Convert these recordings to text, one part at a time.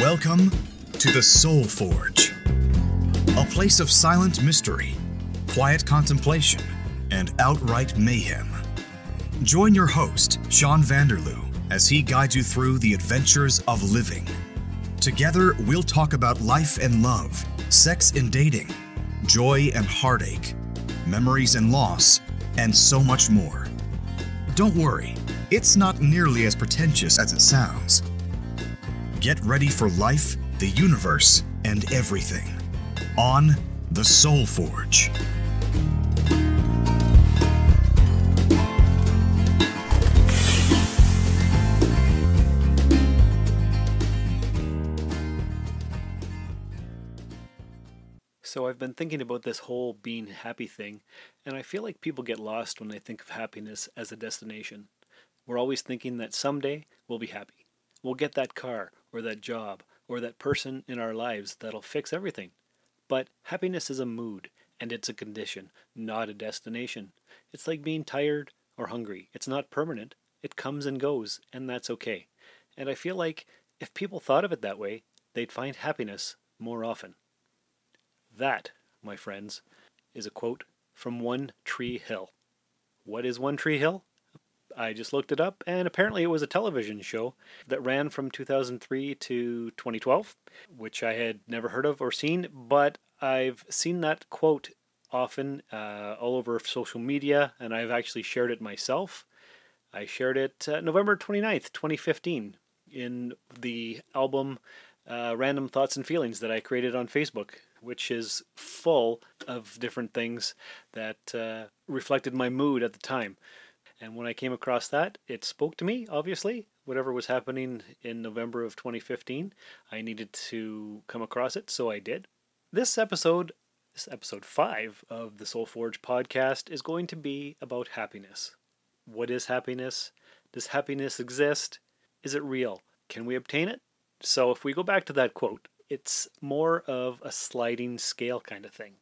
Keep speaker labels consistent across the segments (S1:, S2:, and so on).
S1: Welcome to the Soul Forge, a place of silent mystery, quiet contemplation, and outright mayhem. Join your host, Sean Vanderloo, as he guides you through the adventures of living. Together, we'll talk about life and love, sex and dating, joy and heartache, memories and loss, and so much more. Don't worry, it's not nearly as pretentious as it sounds. Get ready for life, the universe, and everything on The Soul Forge.
S2: So I've been thinking about this whole being happy thing, and I feel like people get lost when they think of happiness as a destination. We're always thinking that someday we'll be happy. We'll get that car, or that job, or that person in our lives that'll fix everything. But happiness is a mood, and it's a condition, not a destination. It's like being tired or hungry. It's not permanent. It comes and goes, and that's okay. And I feel like if people thought of it that way, they'd find happiness more often. That, my friends, is a quote from One Tree Hill. What is One Tree Hill? I just looked it up, and apparently it was a television show that ran from 2003 to 2012, which I had never heard of or seen, but I've seen that quote often uh, all over social media, and I've actually shared it myself. I shared it uh, November 29th, 2015, in the album uh, Random Thoughts and Feelings that I created on Facebook which is full of different things that uh, reflected my mood at the time. And when I came across that, it spoke to me, obviously. Whatever was happening in November of 2015, I needed to come across it, so I did. This episode, this episode 5 of the Soul Forge podcast, is going to be about happiness. What is happiness? Does happiness exist? Is it real? Can we obtain it? So, if we go back to that quote, it's more of a sliding scale kind of thing.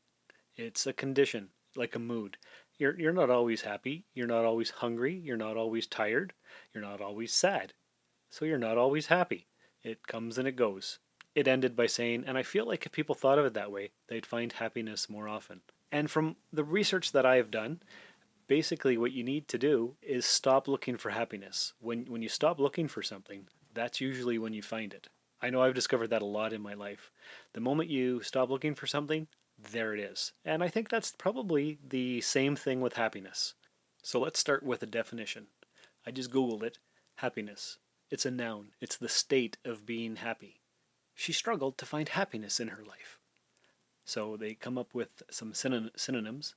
S2: It's a condition, like a mood. You're, you're not always happy. You're not always hungry. You're not always tired. You're not always sad. So you're not always happy. It comes and it goes. It ended by saying, and I feel like if people thought of it that way, they'd find happiness more often. And from the research that I have done, basically what you need to do is stop looking for happiness. When, when you stop looking for something, that's usually when you find it. I know I've discovered that a lot in my life. The moment you stop looking for something, there it is. And I think that's probably the same thing with happiness. So let's start with a definition. I just Googled it happiness. It's a noun, it's the state of being happy. She struggled to find happiness in her life. So they come up with some synonyms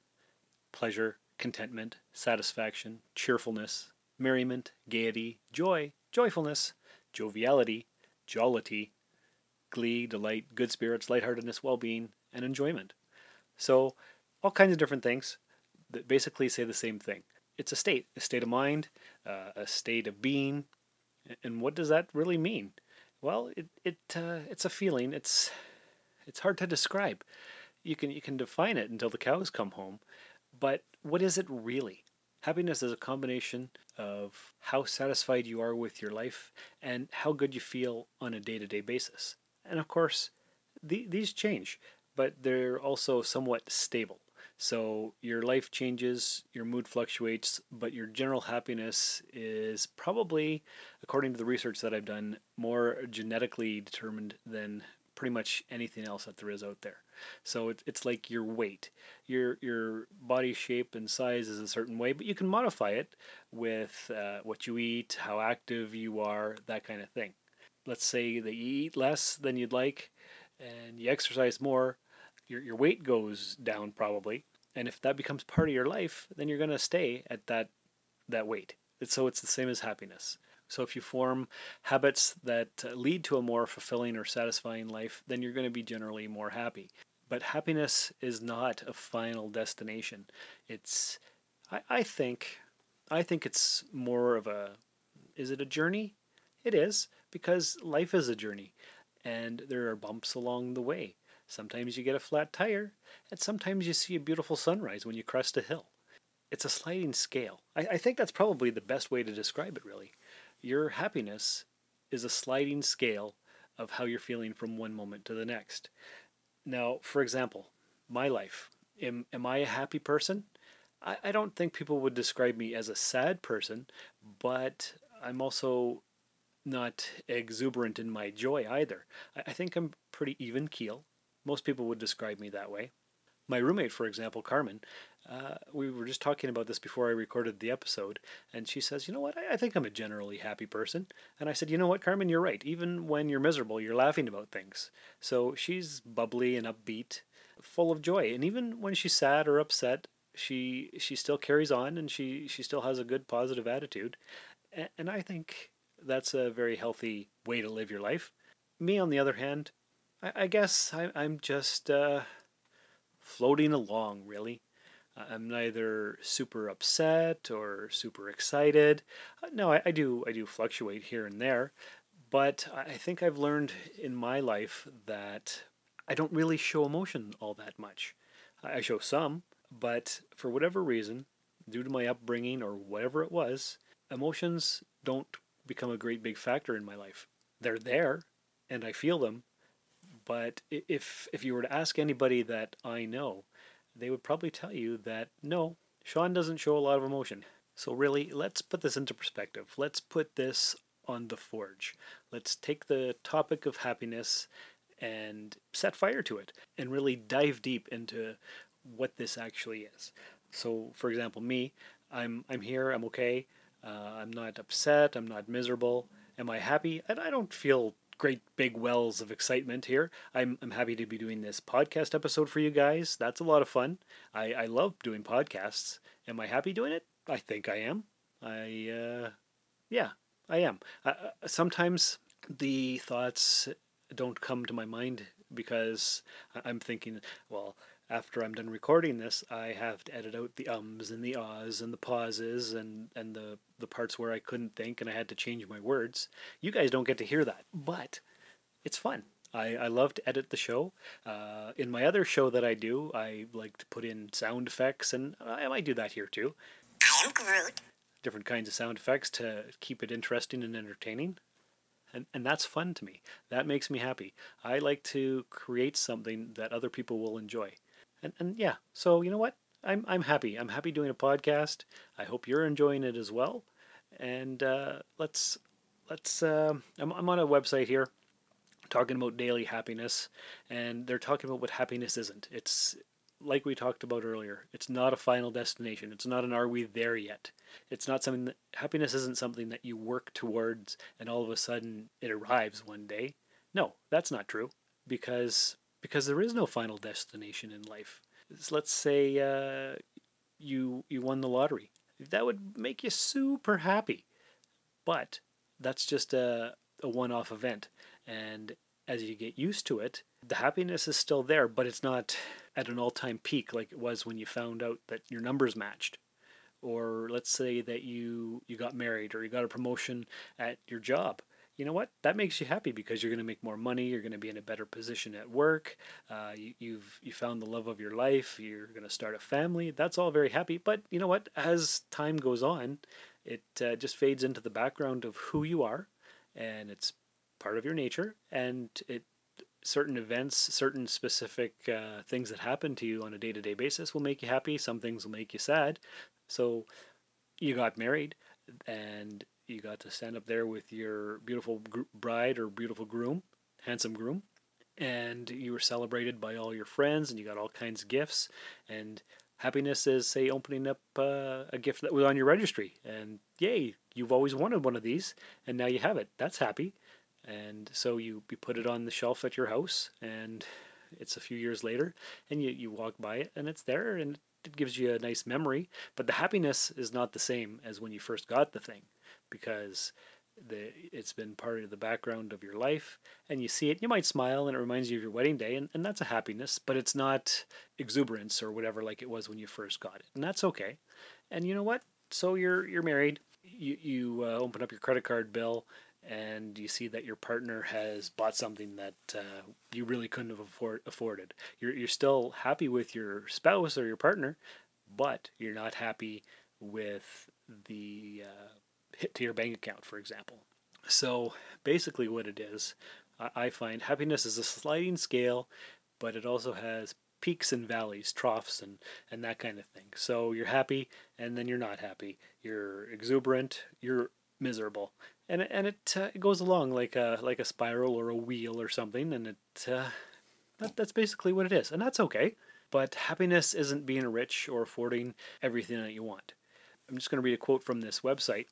S2: pleasure, contentment, satisfaction, cheerfulness, merriment, gaiety, joy, joyfulness, joviality, jollity, glee, delight, good spirits, lightheartedness, well being, and enjoyment. So, all kinds of different things that basically say the same thing. It's a state, a state of mind, uh, a state of being. And what does that really mean? Well, it, it uh, it's a feeling. It's it's hard to describe. You can you can define it until the cows come home, but what is it really? Happiness is a combination of how satisfied you are with your life and how good you feel on a day to day basis. And of course, the, these change, but they're also somewhat stable. So your life changes, your mood fluctuates, but your general happiness is probably, according to the research that I've done, more genetically determined than pretty much anything else that there is out there. So it, it's like your weight. Your your body shape and size is a certain way, but you can modify it with uh, what you eat, how active you are, that kind of thing. Let's say that you eat less than you'd like, and you exercise more. Your your weight goes down probably, and if that becomes part of your life, then you're gonna stay at that that weight. So it's the same as happiness. So if you form habits that uh, lead to a more fulfilling or satisfying life, then you're going to be generally more happy. But happiness is not a final destination. It's, I, I think, I think it's more of a, is it a journey? It is, because life is a journey, and there are bumps along the way. Sometimes you get a flat tire, and sometimes you see a beautiful sunrise when you crest a hill. It's a sliding scale. I, I think that's probably the best way to describe it, really. Your happiness is a sliding scale of how you're feeling from one moment to the next. Now, for example, my life. Am, am I a happy person? I, I don't think people would describe me as a sad person, but I'm also not exuberant in my joy either. I, I think I'm pretty even keel. Most people would describe me that way. My roommate, for example, Carmen, uh, we were just talking about this before I recorded the episode, and she says, You know what? I, I think I'm a generally happy person. And I said, You know what, Carmen, you're right. Even when you're miserable, you're laughing about things. So she's bubbly and upbeat, full of joy. And even when she's sad or upset, she she still carries on and she, she still has a good positive attitude. And, and I think that's a very healthy way to live your life. Me, on the other hand, I, I guess I, I'm just uh, floating along, really. I'm neither super upset or super excited. Uh, no, I, I, do I do fluctuate here and there, but I think I've learned in my life that I don't really show emotion all that much. I show some, but for whatever reason, due to my upbringing or whatever it was, emotions don't become a great big factor in my life. They're there, and I feel them, but if if you were to ask anybody that I know, they would probably tell you that no, Sean doesn't show a lot of emotion. So, really, let's put this into perspective. Let's put this on the forge. Let's take the topic of happiness and set fire to it and really dive deep into what this actually is. So, for example, me, I'm, I'm here, I'm okay, uh, I'm not upset, I'm not miserable. Am I happy? I don't feel great big wells of excitement here. I'm, I'm happy to be doing this podcast episode for you guys. That's a lot of fun. I, I love doing podcasts. Am I happy doing it? I think I am. I, uh, yeah, I am. Uh, uh sometimes the thoughts don't come to my mind because I'm thinking, well, after I'm done recording this, I have to edit out the ums and the ahs and the pauses and, and the, the parts where I couldn't think and I had to change my words. You guys don't get to hear that, but it's fun. I, I love to edit the show. Uh, in my other show that I do, I like to put in sound effects, and I might do that here too. I am Groot. Different kinds of sound effects to keep it interesting and entertaining. And, and that's fun to me. That makes me happy. I like to create something that other people will enjoy. And and yeah, so you know what? I'm I'm happy. I'm happy doing a podcast. I hope you're enjoying it as well. And uh, let's let's. Uh, I'm I'm on a website here, talking about daily happiness, and they're talking about what happiness isn't. It's like we talked about earlier. It's not a final destination. It's not an are we there yet. It's not something that happiness isn't something that you work towards and all of a sudden it arrives one day. No, that's not true because because there is no final destination in life. Let's say uh, you you won the lottery. That would make you super happy, but that's just a, a one-off event, and as you get used to it, the happiness is still there, but it's not at an all-time peak like it was when you found out that your numbers matched or let's say that you you got married or you got a promotion at your job you know what? That makes you happy because you're going to make more money. You're going to be in a better position at work. Uh, you, you've you found the love of your life. You're going to start a family. That's all very happy. But you know what? As time goes on, it uh, just fades into the background of who you are, and it's part of your nature. And it certain events, certain specific uh, things that happen to you on a day to day basis will make you happy. Some things will make you sad. So you got married, and you got to stand up there with your beautiful gr- bride or beautiful groom, handsome groom, and you were celebrated by all your friends, and you got all kinds of gifts. And happiness is, say, opening up uh, a gift that was on your registry, and yay, you've always wanted one of these, and now you have it. That's happy. And so you, you put it on the shelf at your house, and it's a few years later, and you, you walk by it, and it's there, and it gives you a nice memory. But the happiness is not the same as when you first got the thing because the it's been part of the background of your life and you see it you might smile and it reminds you of your wedding day and, and that's a happiness but it's not exuberance or whatever like it was when you first got it and that's okay. And you know what? So you're you're married you you uh, open up your credit card bill and you see that your partner has bought something that uh, you really couldn't have afford, afforded. You're, you're still happy with your spouse or your partner but you're not happy with the uh, hit to your bank account, for example. So basically, what it is, I find happiness is a sliding scale, but it also has peaks and valleys, troughs, and, and that kind of thing. So you're happy, and then you're not happy. You're exuberant, you're miserable, and and it, uh, it goes along like a like a spiral or a wheel or something, and it uh, that, that's basically what it is, and that's okay. But happiness isn't being rich or affording everything that you want. I'm just going to read a quote from this website.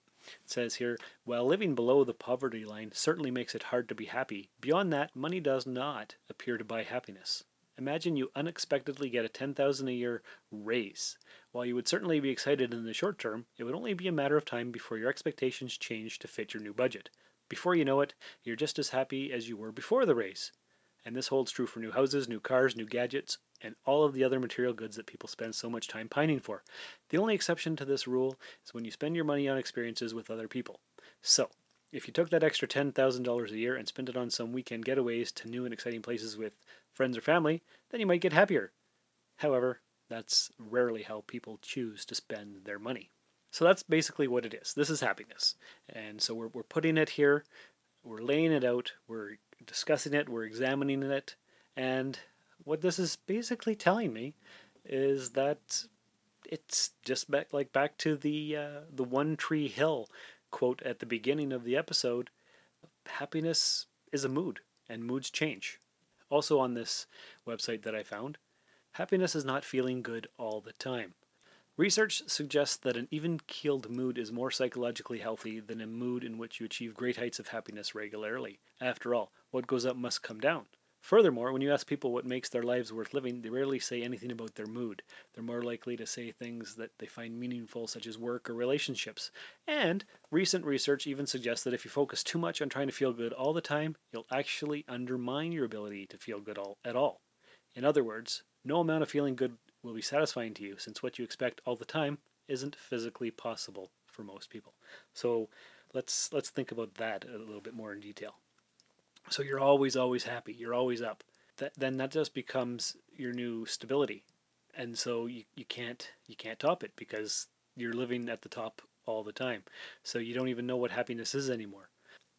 S2: It says here, while living below the poverty line certainly makes it hard to be happy, beyond that, money does not appear to buy happiness. Imagine you unexpectedly get a 10,000 a year raise. While you would certainly be excited in the short term, it would only be a matter of time before your expectations change to fit your new budget. Before you know it, you're just as happy as you were before the raise. And this holds true for new houses, new cars, new gadgets, and all of the other material goods that people spend so much time pining for. The only exception to this rule is when you spend your money on experiences with other people. So, if you took that extra $10,000 a year and spent it on some weekend getaways to new and exciting places with friends or family, then you might get happier. However, that's rarely how people choose to spend their money. So that's basically what it is. This is happiness. And so we're, we're putting it here, we're laying it out, we're discussing it, we're examining it, and what this is basically telling me is that it's just back like back to the uh, the one tree hill quote at the beginning of the episode happiness is a mood and moods change. Also on this website that i found happiness is not feeling good all the time. Research suggests that an even keeled mood is more psychologically healthy than a mood in which you achieve great heights of happiness regularly. After all what goes up must come down Furthermore, when you ask people what makes their lives worth living, they rarely say anything about their mood. They're more likely to say things that they find meaningful, such as work or relationships. And recent research even suggests that if you focus too much on trying to feel good all the time, you'll actually undermine your ability to feel good all, at all. In other words, no amount of feeling good will be satisfying to you, since what you expect all the time isn't physically possible for most people. So let's let's think about that a little bit more in detail. So you're always, always happy. You're always up. That, then that just becomes your new stability. And so you, you can't you can't top it because you're living at the top all the time. So you don't even know what happiness is anymore.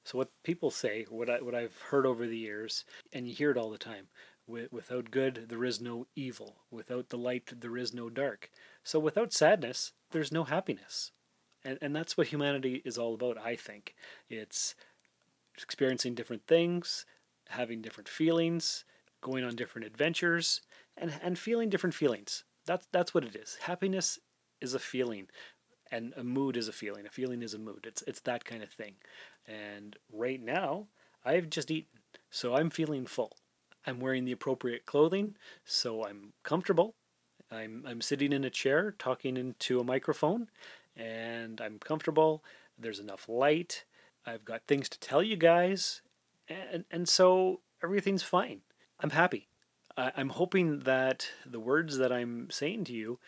S2: So what people say, what I what I've heard over the years, and you hear it all the time, without good there is no evil. Without the light there is no dark. So without sadness, there's no happiness. And and that's what humanity is all about, I think. It's experiencing different things, having different feelings, going on different adventures, and, and feeling different feelings. That's, that's what it is. Happiness is a feeling, and a mood is a feeling. A feeling is a mood. It's, it's that kind of thing. And right now, I've just eaten, so I'm feeling full. I'm wearing the appropriate clothing, so I'm comfortable. I'm, I'm sitting in a chair talking into a microphone, and I'm comfortable. There's enough light I've got things to tell you guys, and and so everything's fine. I'm happy. I, I'm hoping that the words that I'm saying to you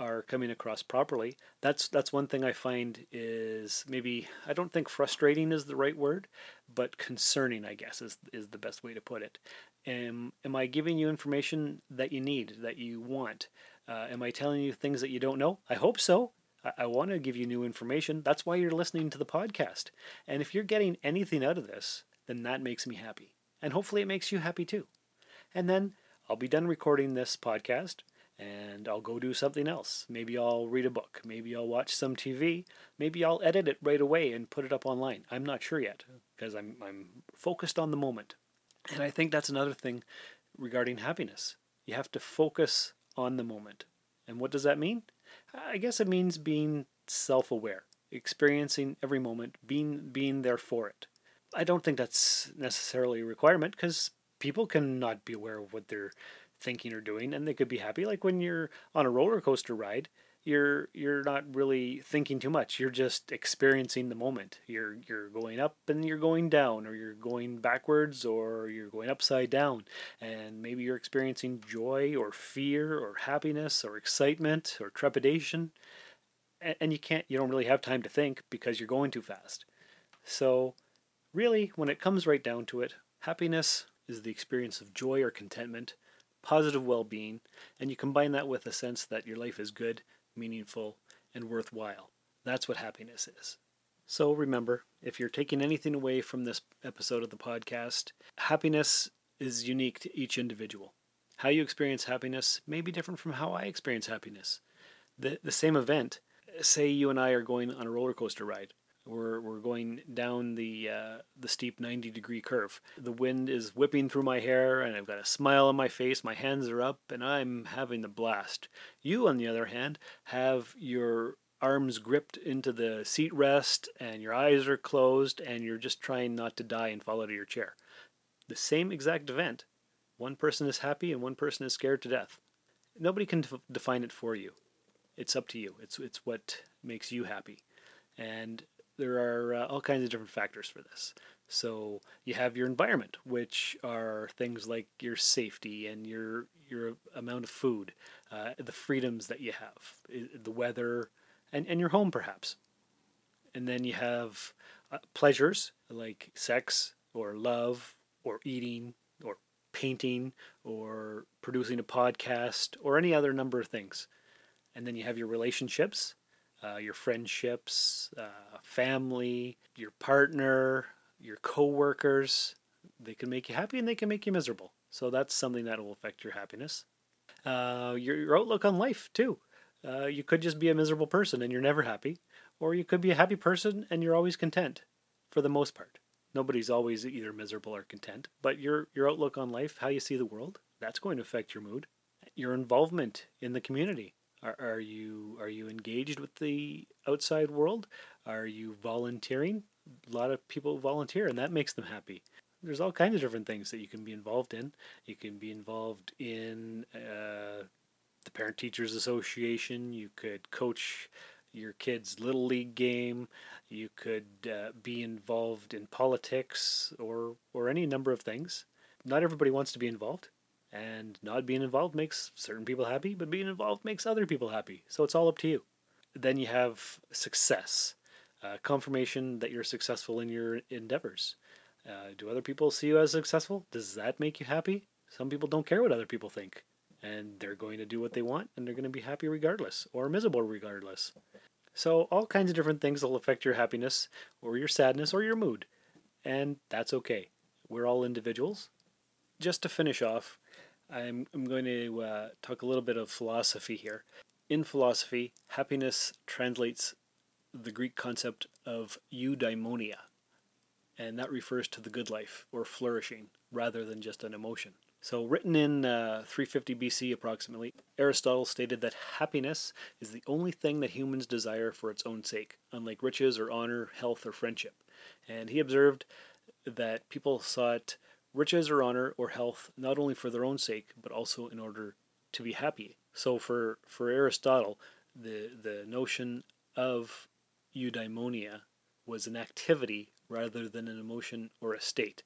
S2: are coming across properly. That's that's one thing I find is maybe I don't think frustrating is the right word, but concerning I guess is is the best way to put it. Am am I giving you information that you need, that you want? Uh, am I telling you things that you don't know? I hope so. I, want to give you new information. That's why you're listening to the podcast. And if you're getting anything out of this, then that makes me happy. And hopefully it makes you happy too. And then I'll be done recording this podcast and I'll go do something else. Maybe I'll read a book. Maybe I'll watch some TV. Maybe I'll edit it right away and put it up online. I'm not sure yet because I'm, I'm focused on the moment. And I think that's another thing regarding happiness. You have to focus on the moment. And what does that mean? I guess it means being self-aware, experiencing every moment, being being there for it. I don't think that's necessarily a requirement because people can not be aware of what they're thinking or doing and they could be happy like when you're on a roller coaster ride you're you're not really thinking too much. You're just experiencing the moment. You're you're going up and you're going down or you're going backwards or you're going upside down. And maybe you're experiencing joy or fear or happiness or excitement or trepidation. And, and you can't you don't really have time to think because you're going too fast. So really when it comes right down to it happiness is the experience of joy or contentment positive well-being. And you combine that with a sense that your life is good meaningful, and worthwhile. That's what happiness is. So remember, if you're taking anything away from this episode of the podcast, happiness is unique to each individual. How you experience happiness may be different from how I experience happiness. The, the same event, say you and I are going on a roller coaster ride. We're, we're going down the uh, the steep 90 degree curve. The wind is whipping through my hair, and I've got a smile on my face. My hands are up, and I'm having the blast. You, on the other hand, have your arms gripped into the seat rest and your eyes are closed and you're just trying not to die and fall out of your chair. The same exact event. One person is happy and one person is scared to death. Nobody can define it for you. It's up to you. It's it's what makes you happy. And there are uh, all kinds of different factors for this. So you have your environment, which are things like your safety and your your amount of food, uh, the freedoms that you have, the weather, and, and your home perhaps. And then you have uh, pleasures like sex or love or eating or painting or producing a podcast or any other number of things. And then you have your relationships, uh, your friendships, uh, family, your partner, your coworkers. They can make you happy and they can make you miserable. So that's something that will affect your happiness. Uh, your, your outlook on life too. Uh, you could just be a miserable person and you're never happy, or you could be a happy person and you're always content, for the most part. Nobody's always either miserable or content, but your your outlook on life, how you see the world, that's going to affect your mood. Your involvement in the community. Are, are you are you engaged with the outside world? Are you volunteering? A lot of people volunteer, and that makes them happy there's all kinds of different things that you can be involved in. You can be involved in uh, the Parent Teachers Association. You could coach your kid's little league game. You could uh, be involved in politics or or any number of things. Not everybody wants to be involved, and not being involved makes certain people happy, but being involved makes other people happy. So it's all up to you. Then you have success, uh, confirmation that you're successful in your endeavors. Uh, do other people see you as successful? Does that make you happy? Some people don't care what other people think and they're going to do what they want and they're going to be happy regardless or miserable regardless. So, all kinds of different things will affect your happiness or your sadness or your mood, and that's okay. We're all individuals. Just to finish off, I'm, I'm going to uh, talk a little bit of philosophy here. In philosophy, happiness translates the Greek concept of eudaimonia, and that refers to the good life or flourishing rather than just an emotion. So, written in uh, 350 BC approximately, Aristotle stated that happiness is the only thing that humans desire for its own sake, unlike riches or honor, health, or friendship. And he observed that people sought riches or honor or health not only for their own sake, but also in order to be happy. So, for, for Aristotle, the, the notion of eudaimonia was an activity rather than an emotion or a state.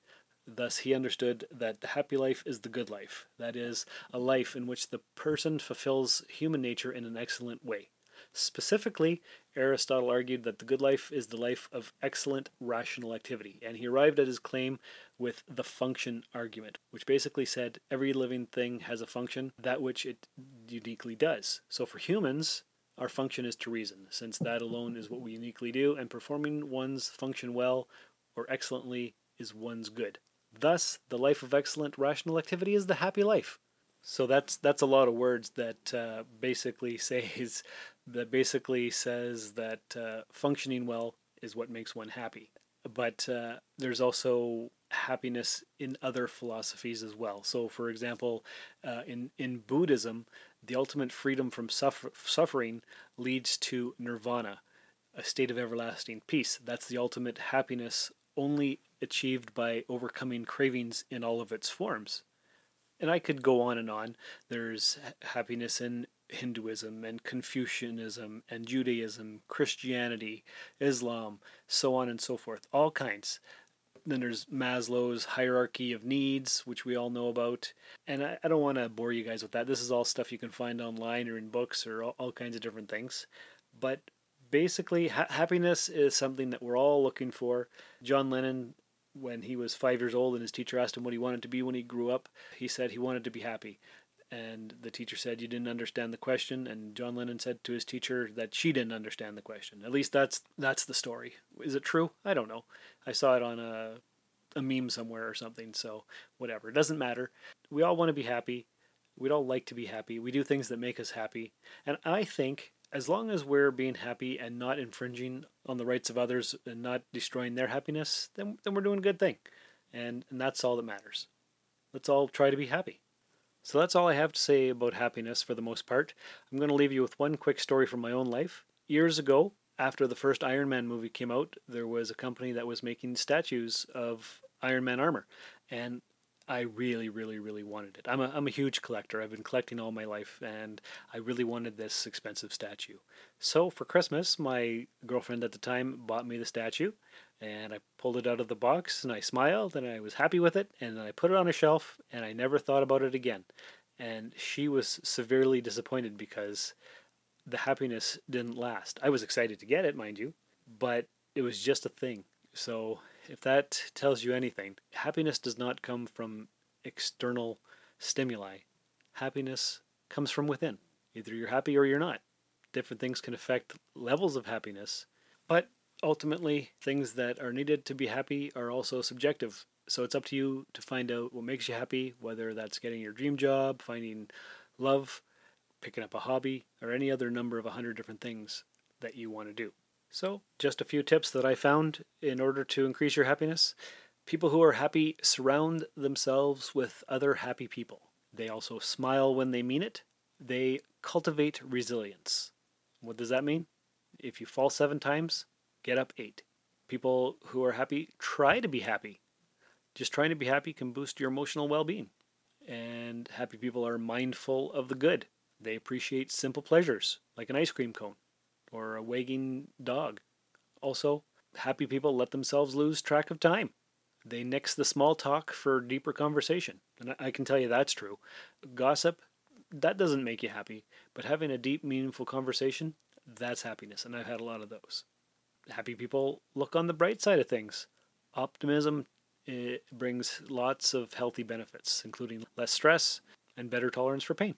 S2: Thus, he understood that the happy life is the good life, that is, a life in which the person fulfills human nature in an excellent way. Specifically, Aristotle argued that the good life is the life of excellent rational activity, and he arrived at his claim with the function argument, which basically said every living thing has a function, that which it uniquely does. So for humans, our function is to reason, since that alone is what we uniquely do, and performing one's function well or excellently is one's good. Thus, the life of excellent rational activity is the happy life. So that's that's a lot of words that uh, basically says that basically says that uh, functioning well is what makes one happy. But uh, there's also happiness in other philosophies as well. So, for example, uh, in in Buddhism, the ultimate freedom from suffer- suffering leads to nirvana, a state of everlasting peace. That's the ultimate happiness only achieved by overcoming cravings in all of its forms. And I could go on and on. There's happiness in Hinduism and Confucianism and Judaism, Christianity, Islam, so on and so forth, all kinds. Then there's Maslow's hierarchy of needs, which we all know about. And I, I don't want to bore you guys with that. This is all stuff you can find online or in books or all, all kinds of different things. But basically, ha- happiness is something that we're all looking for. John Lennon when he was five years old and his teacher asked him what he wanted to be when he grew up, he said he wanted to be happy. And the teacher said you didn't understand the question and John Lennon said to his teacher that she didn't understand the question. At least that's that's the story. Is it true? I don't know. I saw it on a a meme somewhere or something, so whatever. It doesn't matter. We all want to be happy. We'd all like to be happy. We do things that make us happy. And I think as long as we're being happy and not infringing on the rights of others and not destroying their happiness, then, then we're doing a good thing. And, and that's all that matters. Let's all try to be happy. So that's all I have to say about happiness for the most part. I'm going to leave you with one quick story from my own life. Years ago, after the first Iron Man movie came out, there was a company that was making statues of Iron Man armor. And I really, really, really wanted it. I'm a, I'm a huge collector. I've been collecting all my life, and I really wanted this expensive statue. So for Christmas, my girlfriend at the time bought me the statue, and I pulled it out of the box, and I smiled, and I was happy with it, and I put it on a shelf, and I never thought about it again. And she was severely disappointed because the happiness didn't last. I was excited to get it, mind you, but it was just a thing. So if that tells you anything, happiness does not come from external stimuli. Happiness comes from within. Either you're happy or you're not. Different things can affect levels of happiness, but ultimately, things that are needed to be happy are also subjective. So it's up to you to find out what makes you happy, whether that's getting your dream job, finding love, picking up a hobby, or any other number of a hundred different things that you want to do. So, just a few tips that I found in order to increase your happiness. People who are happy surround themselves with other happy people. They also smile when they mean it. They cultivate resilience. What does that mean? If you fall seven times, get up eight. People who are happy try to be happy. Just trying to be happy can boost your emotional well being. And happy people are mindful of the good. They appreciate simple pleasures, like an ice cream cone or a wagging dog. Also, happy people let themselves lose track of time. They nix the small talk for deeper conversation. And I can tell you that's true. Gossip, that doesn't make you happy, but having a deep, meaningful conversation, that's happiness. And I've had a lot of those. Happy people look on the bright side of things. Optimism eh, brings lots of healthy benefits, including less stress and better tolerance for pain.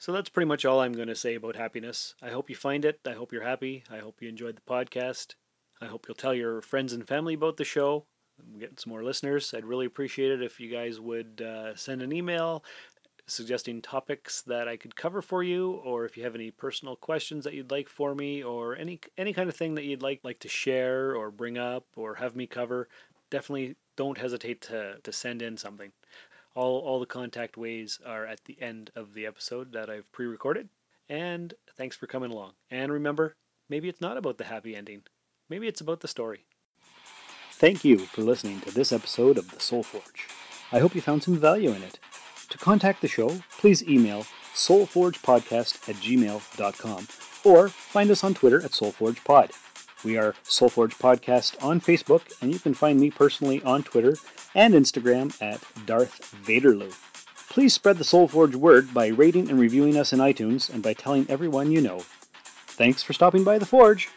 S2: So that's pretty much all I'm going to say about happiness. I hope you find it. I hope you're happy. I hope you enjoyed the podcast. I hope you'll tell your friends and family about the show. I'm getting some more listeners. I'd really appreciate it if you guys would uh, send an email suggesting topics that I could cover for you, or if you have any personal questions that you'd like for me, or any any kind of thing that you'd like like to share or bring up or have me cover. Definitely don't hesitate to to send in something. All, all the contact ways are at the end of the episode that I've pre recorded. And thanks for coming along. And remember, maybe it's not about the happy ending, maybe it's about the story. Thank you for listening to this episode of The Soul Forge. I hope you found some value in it. To contact the show, please email soulforgepodcast at gmail.com or find us on Twitter at soulforgepod. We are Soulforge Podcast on Facebook, and you can find me personally on Twitter and Instagram at Darth Vaderloo. Please spread the Soulforge word by rating and reviewing us in iTunes and by telling everyone you know. Thanks for stopping by the Forge.